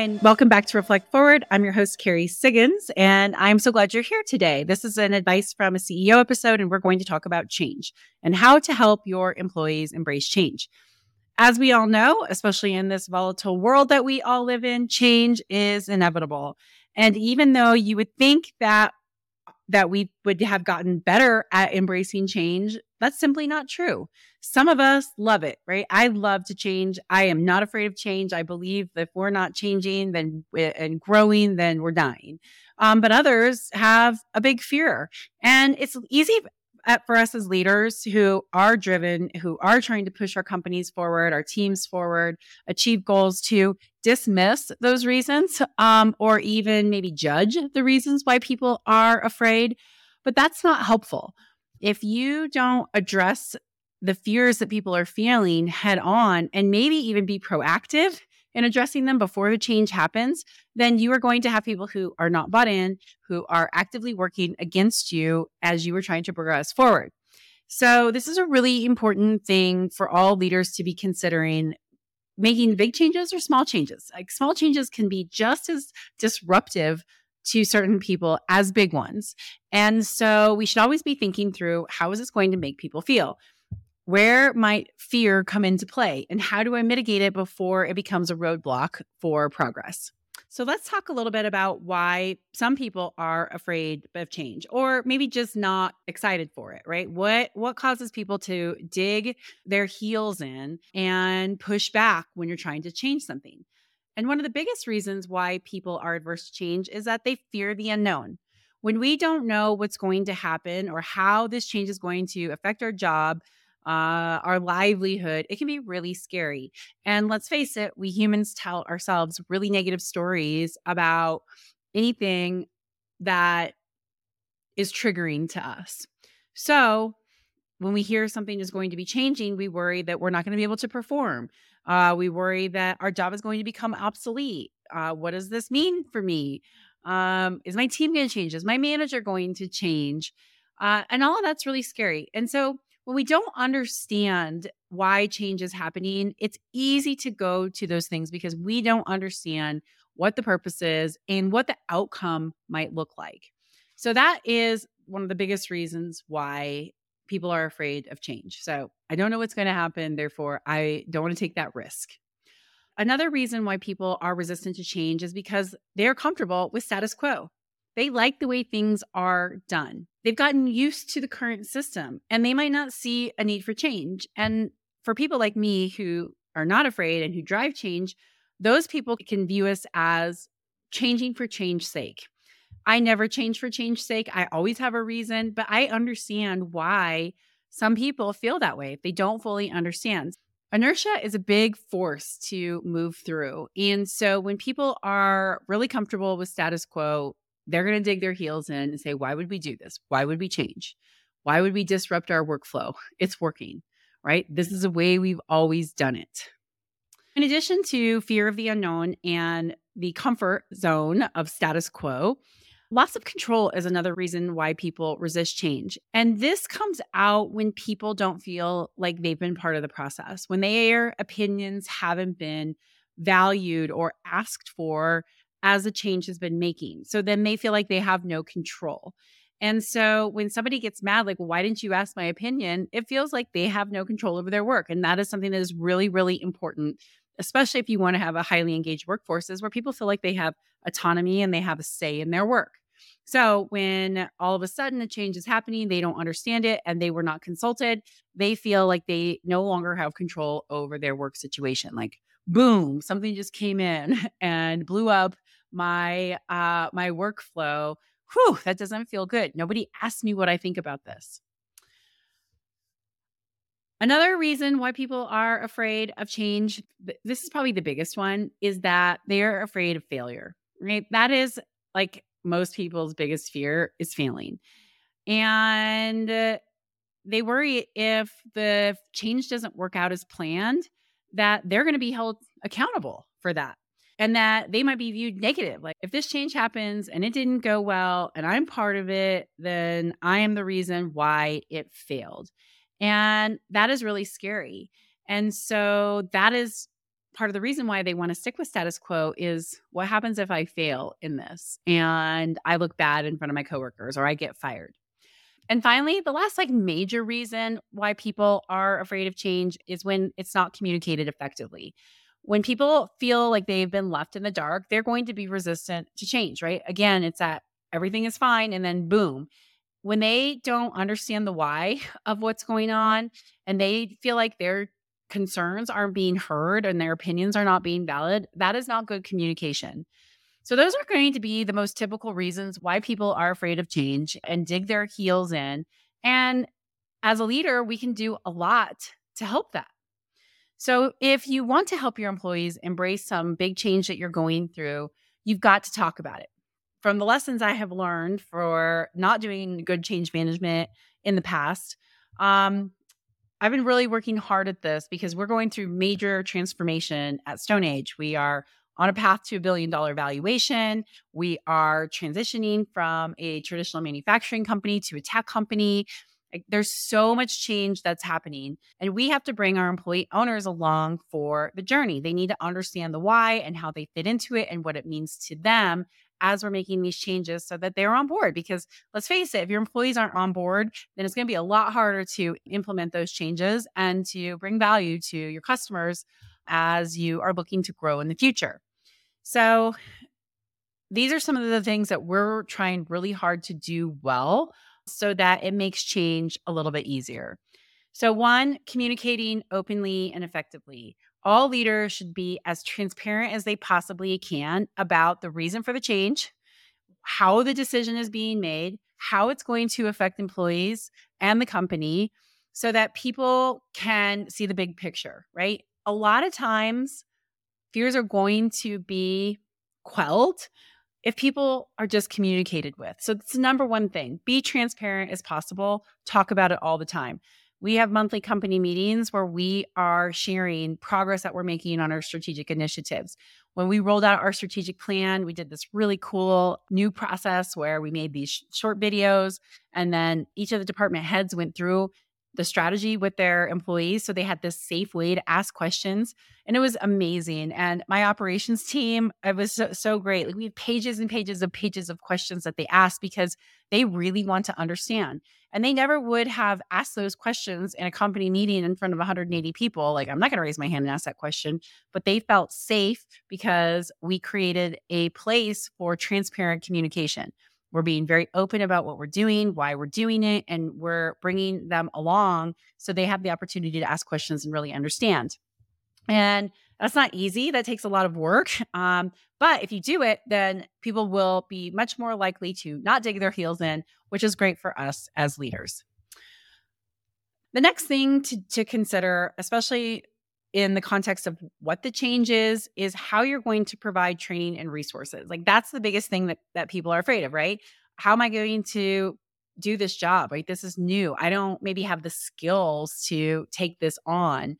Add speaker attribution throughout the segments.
Speaker 1: Welcome back to Reflect Forward. I'm your host, Kerry Siggins, and I'm so glad you're here today. This is an advice from a CEO episode, and we're going to talk about change and how to help your employees embrace change. As we all know, especially in this volatile world that we all live in, change is inevitable. And even though you would think that that we would have gotten better at embracing change, that's simply not true. Some of us love it, right? I love to change. I am not afraid of change. I believe that if we're not changing then and growing, then we're dying. Um, but others have a big fear. And it's easy for us as leaders who are driven, who are trying to push our companies forward, our teams forward, achieve goals to dismiss those reasons um, or even maybe judge the reasons why people are afraid. But that's not helpful. If you don't address the fears that people are feeling head on and maybe even be proactive in addressing them before the change happens, then you are going to have people who are not bought in, who are actively working against you as you are trying to progress forward. So, this is a really important thing for all leaders to be considering making big changes or small changes. Like small changes can be just as disruptive to certain people as big ones. And so we should always be thinking through how is this going to make people feel? where might fear come into play and how do I mitigate it before it becomes a roadblock for progress? So let's talk a little bit about why some people are afraid of change or maybe just not excited for it, right? What what causes people to dig their heels in and push back when you're trying to change something? And one of the biggest reasons why people are adverse to change is that they fear the unknown. When we don't know what's going to happen or how this change is going to affect our job, uh, our livelihood, it can be really scary. And let's face it, we humans tell ourselves really negative stories about anything that is triggering to us. So when we hear something is going to be changing, we worry that we're not going to be able to perform. Uh, we worry that our job is going to become obsolete. Uh, what does this mean for me? Um, is my team going to change? Is my manager going to change? Uh, and all of that's really scary. And so when we don't understand why change is happening, it's easy to go to those things because we don't understand what the purpose is and what the outcome might look like. So that is one of the biggest reasons why people are afraid of change. So I don't know what's going to happen. Therefore, I don't want to take that risk. Another reason why people are resistant to change is because they're comfortable with status quo. They like the way things are done. They've gotten used to the current system and they might not see a need for change. And for people like me who are not afraid and who drive change, those people can view us as changing for change sake. I never change for change's sake. I always have a reason, but I understand why some people feel that way. They don't fully understand. Inertia is a big force to move through. And so when people are really comfortable with status quo, they're going to dig their heels in and say, why would we do this? Why would we change? Why would we disrupt our workflow? It's working, right? This is a way we've always done it. In addition to fear of the unknown and the comfort zone of status quo, loss of control is another reason why people resist change. And this comes out when people don't feel like they've been part of the process, when their opinions haven't been valued or asked for as a change has been making. So then they feel like they have no control. And so when somebody gets mad, like, why didn't you ask my opinion? It feels like they have no control over their work. And that is something that is really, really important, especially if you want to have a highly engaged workforces where people feel like they have autonomy and they have a say in their work. So when all of a sudden a change is happening, they don't understand it and they were not consulted, they feel like they no longer have control over their work situation. Like, boom, something just came in and blew up my uh my workflow. Whew that doesn't feel good. Nobody asked me what i think about this. Another reason why people are afraid of change this is probably the biggest one is that they're afraid of failure right? That is like most people's biggest fear is failing and uh, they worry if the change doesn't work out as planned that they're going to be held accountable for that and that they might be viewed negative. Like if this change happens and it didn't go well and I'm part of it, then I am the reason why it failed. And that is really scary. And so that is part of the reason why they want to stick with status quo is what happens if I fail in this and I look bad in front of my coworkers or I get fired? And finally, the last like major reason why people are afraid of change is when it's not communicated effectively. When people feel like they've been left in the dark, they're going to be resistant to change, right? Again, it's that everything is fine and then boom. When they don't understand the why of what's going on and they feel like their concerns aren't being heard and their opinions are not being valid, that is not good communication. So, those are going to be the most typical reasons why people are afraid of change and dig their heels in. And as a leader, we can do a lot to help that. So, if you want to help your employees embrace some big change that you're going through, you've got to talk about it. From the lessons I have learned for not doing good change management in the past, um, I've been really working hard at this because we're going through major transformation at StoneAge. We are on a path to a billion dollar valuation. We are transitioning from a traditional manufacturing company to a tech company. Like, there's so much change that's happening, and we have to bring our employee owners along for the journey. They need to understand the why and how they fit into it and what it means to them as we're making these changes so that they're on board. Because let's face it, if your employees aren't on board, then it's going to be a lot harder to implement those changes and to bring value to your customers as you are looking to grow in the future. So, these are some of the things that we're trying really hard to do well so that it makes change a little bit easier. So, one, communicating openly and effectively. All leaders should be as transparent as they possibly can about the reason for the change, how the decision is being made, how it's going to affect employees and the company, so that people can see the big picture, right? A lot of times, fears are going to be quelled if people are just communicated with. So it's the number one thing. Be transparent as possible. Talk about it all the time. We have monthly company meetings where we are sharing progress that we're making on our strategic initiatives. When we rolled out our strategic plan, we did this really cool new process where we made these short videos and then each of the department heads went through the strategy with their employees. So they had this safe way to ask questions. And it was amazing. And my operations team, it was so, so great. Like we had pages and pages of pages of questions that they asked because they really want to understand. And they never would have asked those questions in a company meeting in front of 180 people. Like, I'm not going to raise my hand and ask that question. But they felt safe because we created a place for transparent communication. We're being very open about what we're doing, why we're doing it, and we're bringing them along so they have the opportunity to ask questions and really understand. And that's not easy. That takes a lot of work. Um, but if you do it, then people will be much more likely to not dig their heels in, which is great for us as leaders. The next thing to, to consider, especially in the context of what the change is is how you're going to provide training and resources. Like that's the biggest thing that that people are afraid of right? How am i going to do this job right? This is new. I don't maybe have the skills to take this on.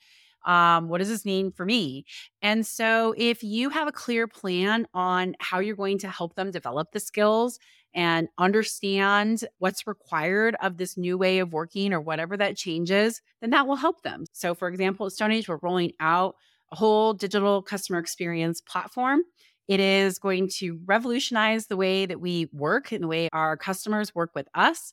Speaker 1: Um, what does this mean for me? And so if you have a clear plan on how you're going to help them develop the skills and understand what's required of this new way of working or whatever that changes, then that will help them. So, for example, at StoneAge, we're rolling out a whole digital customer experience platform. It is going to revolutionize the way that we work and the way our customers work with us.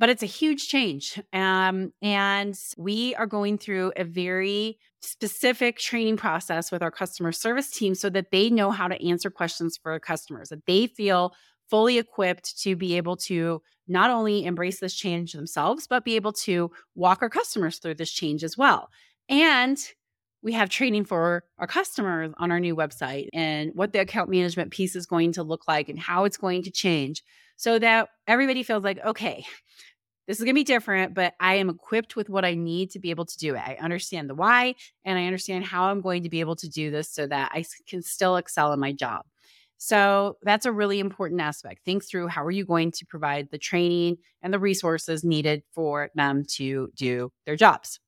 Speaker 1: But it's a huge change. Um, and we are going through a very specific training process with our customer service team so that they know how to answer questions for customers, that they feel fully equipped to be able to not only embrace this change themselves, but be able to walk our customers through this change as well. And we have training for our customers on our new website and what the account management piece is going to look like and how it's going to change so that everybody feels like, okay, this is going to be different, but I am equipped with what I need to be able to do it. I understand the why and I understand how I'm going to be able to do this so that I can still excel in my job. So that's a really important aspect. Think through how are you going to provide the training and the resources needed for them to do their jobs.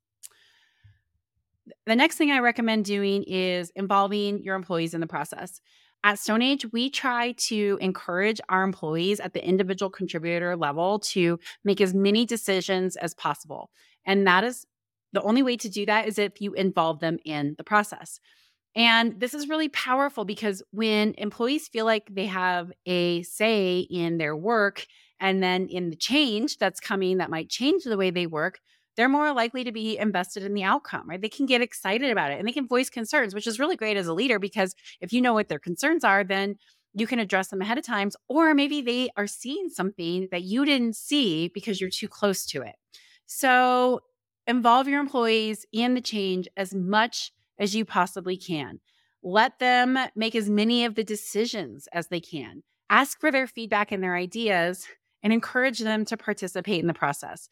Speaker 1: The next thing I recommend doing is involving your employees in the process. At StoneAge, we try to encourage our employees at the individual contributor level to make as many decisions as possible. And that is the only way to do that is if you involve them in the process. And this is really powerful because when employees feel like they have a say in their work and then in the change that's coming that might change the way they work, they're more likely to be invested in the outcome, right? They can get excited about it and they can voice concerns, which is really great as a leader because if you know what their concerns are, then you can address them ahead of times or maybe they are seeing something that you didn't see because you're too close to it. So, involve your employees in the change as much as you possibly can. Let them make as many of the decisions as they can. Ask for their feedback and their ideas and encourage them to participate in the process.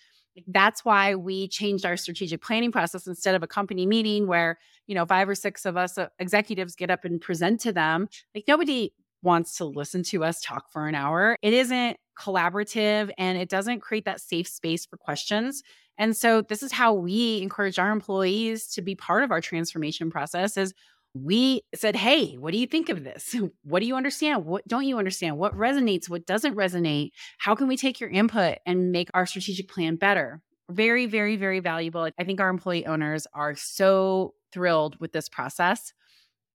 Speaker 1: That's why we changed our strategic planning process instead of a company meeting where, you know, five or six of us uh, executives get up and present to them. Like nobody wants to listen to us talk for an hour. It isn't collaborative and it doesn't create that safe space for questions. And so this is how we encourage our employees to be part of our transformation process is we said, "Hey, what do you think of this? What do you understand? What don't you understand? What resonates? What doesn't resonate? How can we take your input and make our strategic plan better?" Very, very, very valuable. I think our employee owners are so thrilled with this process.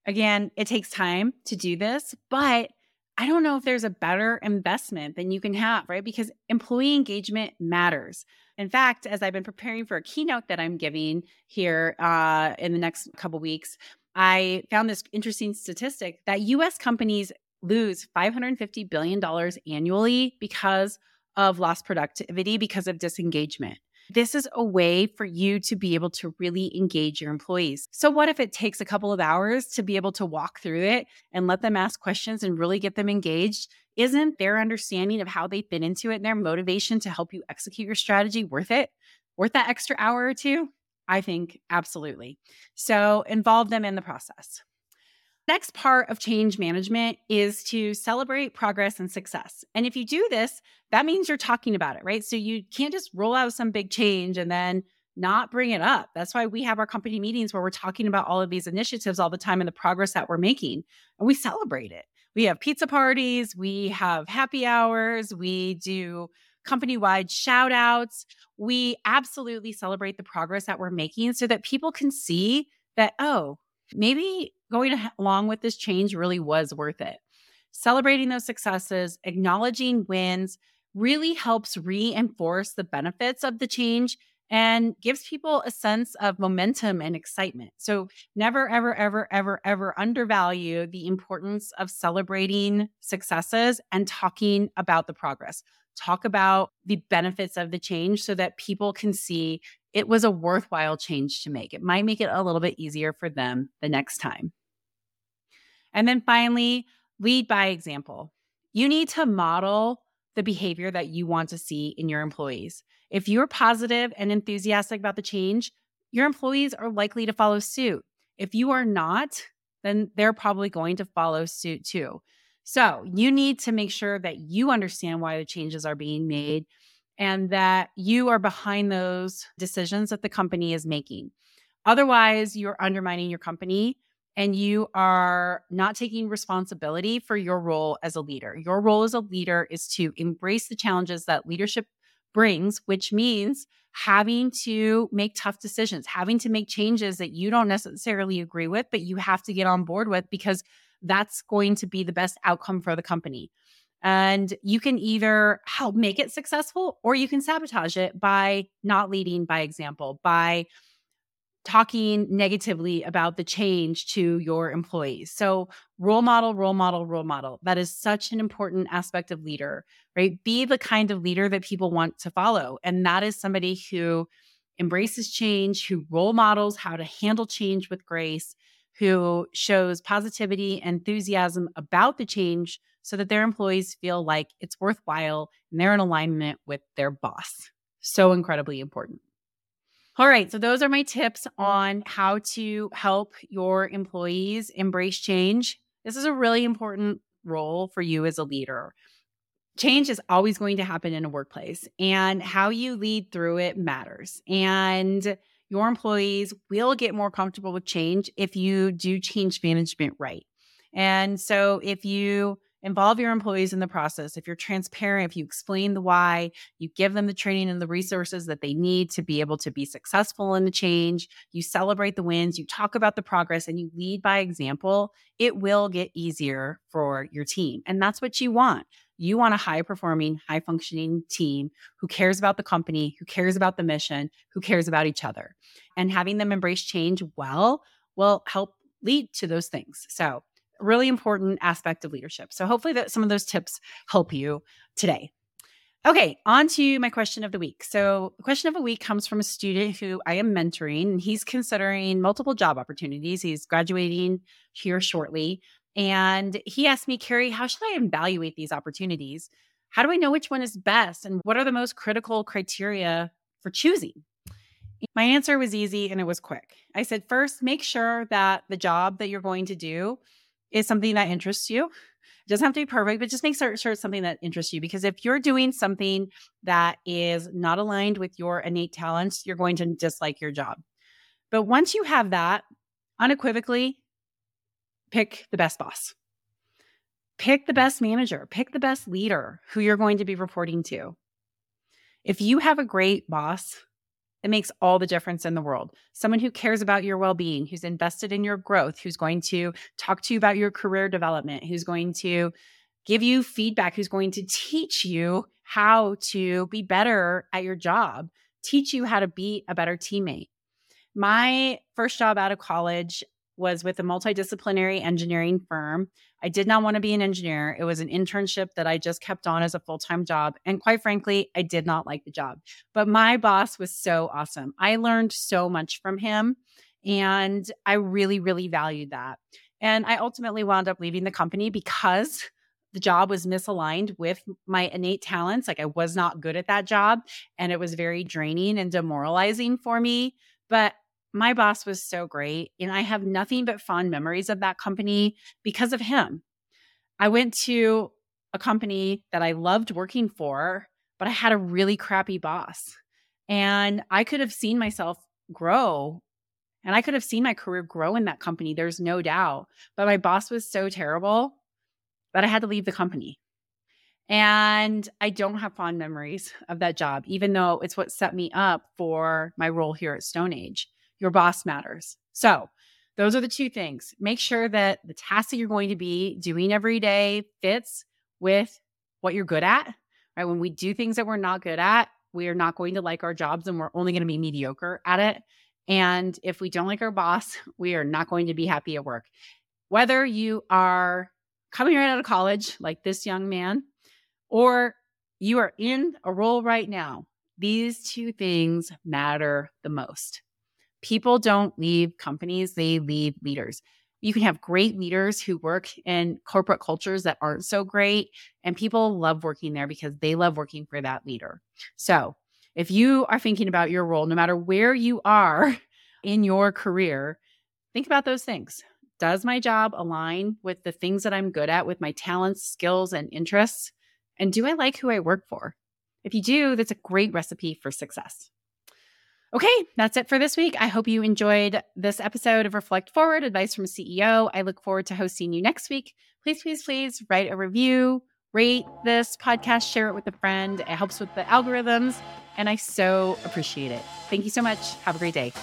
Speaker 1: Again, it takes time to do this, but I don't know if there's a better investment than you can have, right? Because employee engagement matters. In fact, as I've been preparing for a keynote that I'm giving here uh, in the next couple weeks, I found this interesting statistic that US companies lose $550 billion annually because of lost productivity, because of disengagement. This is a way for you to be able to really engage your employees. So, what if it takes a couple of hours to be able to walk through it and let them ask questions and really get them engaged? Isn't their understanding of how they fit into it and their motivation to help you execute your strategy worth it? Worth that extra hour or two? I think absolutely. So, involve them in the process. Next part of change management is to celebrate progress and success. And if you do this, that means you're talking about it, right? So you can't just roll out some big change and then not bring it up. That's why we have our company meetings where we're talking about all of these initiatives all the time and the progress that we're making, and we celebrate it. We have pizza parties, we have happy hours, we do company wide shout outs. We absolutely celebrate the progress that we're making so that people can see that, oh, maybe going along with this change really was worth it. Celebrating those successes, acknowledging wins really helps reinforce the benefits of the change and gives people a sense of momentum and excitement. So, never, ever, ever, ever, ever undervalue the importance of celebrating successes and talking about the progress. Talk about the benefits of the change so that people can see it was a worthwhile change to make. It might make it a little bit easier for them the next time. And then finally, lead by example. You need to model the behavior that you want to see in your employees. If you're positive and enthusiastic about the change, your employees are likely to follow suit. If you are not, then they're probably going to follow suit too. So you need to make sure that you understand why the changes are being made and that you are behind those decisions that the company is making. Otherwise, you're undermining your company and you are not taking responsibility for your role as a leader. Your role as a leader is to embrace the challenges that leadership brings, which means having to make tough decisions, having to make changes that you don't necessarily agree with, but you have to get on board with because that's going to be the best outcome for the company. And you can either help make it successful or you can sabotage it by not leading by example, by talking negatively about the change to your employees. So, role model, role model, role model. That is such an important aspect of leader, right? Be the kind of leader that people want to follow. And that is somebody who embraces change, who role models how to handle change with grace, who shows positivity, enthusiasm about the change so that their employees feel like it's worthwhile and they're in alignment with their boss. So incredibly important. All right, so those are my tips mm. on how to help your employees embrace change. This is a really important role for you as a leader. Change is always going to happen in a workplace, and how you lead through it matters. And your employees will get more comfortable with change if you do change management right. And so if you involve your employees in the process. If you're transparent, if you explain the why, you give them the training and the resources that they need to be able to be successful in the change, you celebrate the wins, you talk about the progress, and you lead by example, it will get easier for your team. And that's what you want. You want a high performing, high functioning team who cares about the company, who cares about the mission, who cares about each other. And having them embrace change well will help lead to those things. So, really important aspect of leadership. So, hopefully, that some of those tips help you today. Okay, on to my question of the week. So, the question of the week comes from a student who I am mentoring, and he's considering multiple job opportunities. He's graduating here shortly. And he asked me, Kerry, how should I evaluate these opportunities? How do I know which one is best? And what are the most critical criteria for choosing? My answer was easy and it was quick. I said, first, make sure that the job that you're going to do is something that interests you. It doesn't have to be perfect, but just make sure, sure it's something that interests you. Because if you're doing something that is not aligned with your innate talents, you're going to dislike your job. But once you have that, unequivocally, pick the best boss. Pick the best manager, pick the best leader who you're going to be reporting to. If you have a great boss, it makes all the difference in the world. Someone who cares about your well being, who's invested in your growth, who's going to talk to you about your career development, who's going to give you feedback, who's going to teach you how to be better at your job, teach you how to be a better teammate. My first job out of college, was with a multidisciplinary engineering firm. I did not want to be an engineer. It was an internship that I just kept on as a full time job. And quite frankly, I did not like the job. But my boss was so awesome. I learned so much from him. And I really, really valued that. And I ultimately wound up leaving the company because the job was misaligned with my innate talents. Like I was not good at that job. And it was very draining and demoralizing for me. But my boss was so great. And I have nothing but fond memories of that company because of him. I went to a company that I loved working for, but I had a really crappy boss. And I could have seen myself grow and I could have seen my career grow in that company. There's no doubt. But my boss was so terrible that I had to leave the company. And I don't have fond memories of that job, even though it's what set me up for my role here at StoneAge your boss matters. So, those are the two things. Make sure that the task that you're going to be doing every day fits with what you're good at. Right? When we do things that we're not good at, we are not going to like our jobs and we're only going to be mediocre at it. And if we don't like our boss, we are not going to be happy at work. Whether you are coming right out of college, like this young man, or you are in a role right now, these two things matter the most people don't leave companies, they leave leaders. You can have great leaders who work in corporate cultures that aren't so great, and people love working there because they love working for that leader. So, if you are thinking about your role, no matter where you are in your career, think about those things. Does my job align with the things that I'm good at, with my talents, skills, and interests? And do I like who I work for? If you do, that's a great recipe for success. Okay, that's it for this week. I hope you enjoyed this episode of Reflect Forward Advice from CEO. I look forward to hosting you next week. Please, please, please write a review, rate this podcast, share it with a friend. It helps with the algorithms, and I so appreciate it. Thank you so much. Have a great day.